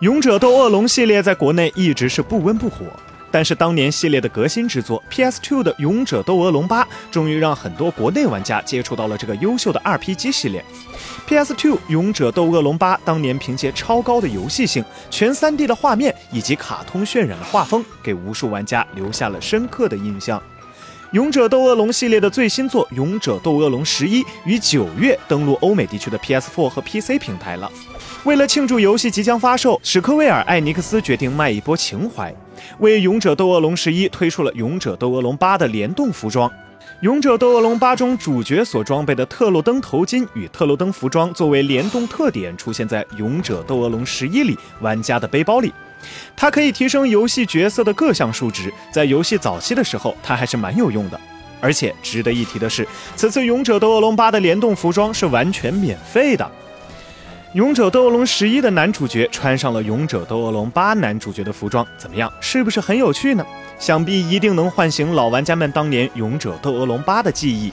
勇者斗恶龙系列在国内一直是不温不火，但是当年系列的革新之作 PS2 的《勇者斗恶龙八》，终于让很多国内玩家接触到了这个优秀的 RPG 系列。PS2《勇者斗恶龙八》当年凭借超高的游戏性、全 3D 的画面以及卡通渲染的画风，给无数玩家留下了深刻的印象。勇者斗恶龙系列的最新作《勇者斗恶龙十一》于九月登陆欧美地区的 PS4 和 PC 平台了。为了庆祝游戏即将发售，史克威尔艾尼克斯决定卖一波情怀，为《勇者斗恶龙十一》推出了《勇者斗恶龙八》的联动服装。《勇者斗恶龙八》中主角所装备的特洛登头巾与特洛登服装作为联动特点，出现在《勇者斗恶龙十一》里玩家的背包里。它可以提升游戏角色的各项数值，在游戏早期的时候，它还是蛮有用的。而且值得一提的是，此次《勇者斗恶龙八》的联动服装是完全免费的。《勇者斗恶龙十一》的男主角穿上了《勇者斗恶龙八》男主角的服装，怎么样？是不是很有趣呢？想必一定能唤醒老玩家们当年《勇者斗恶龙八》的记忆。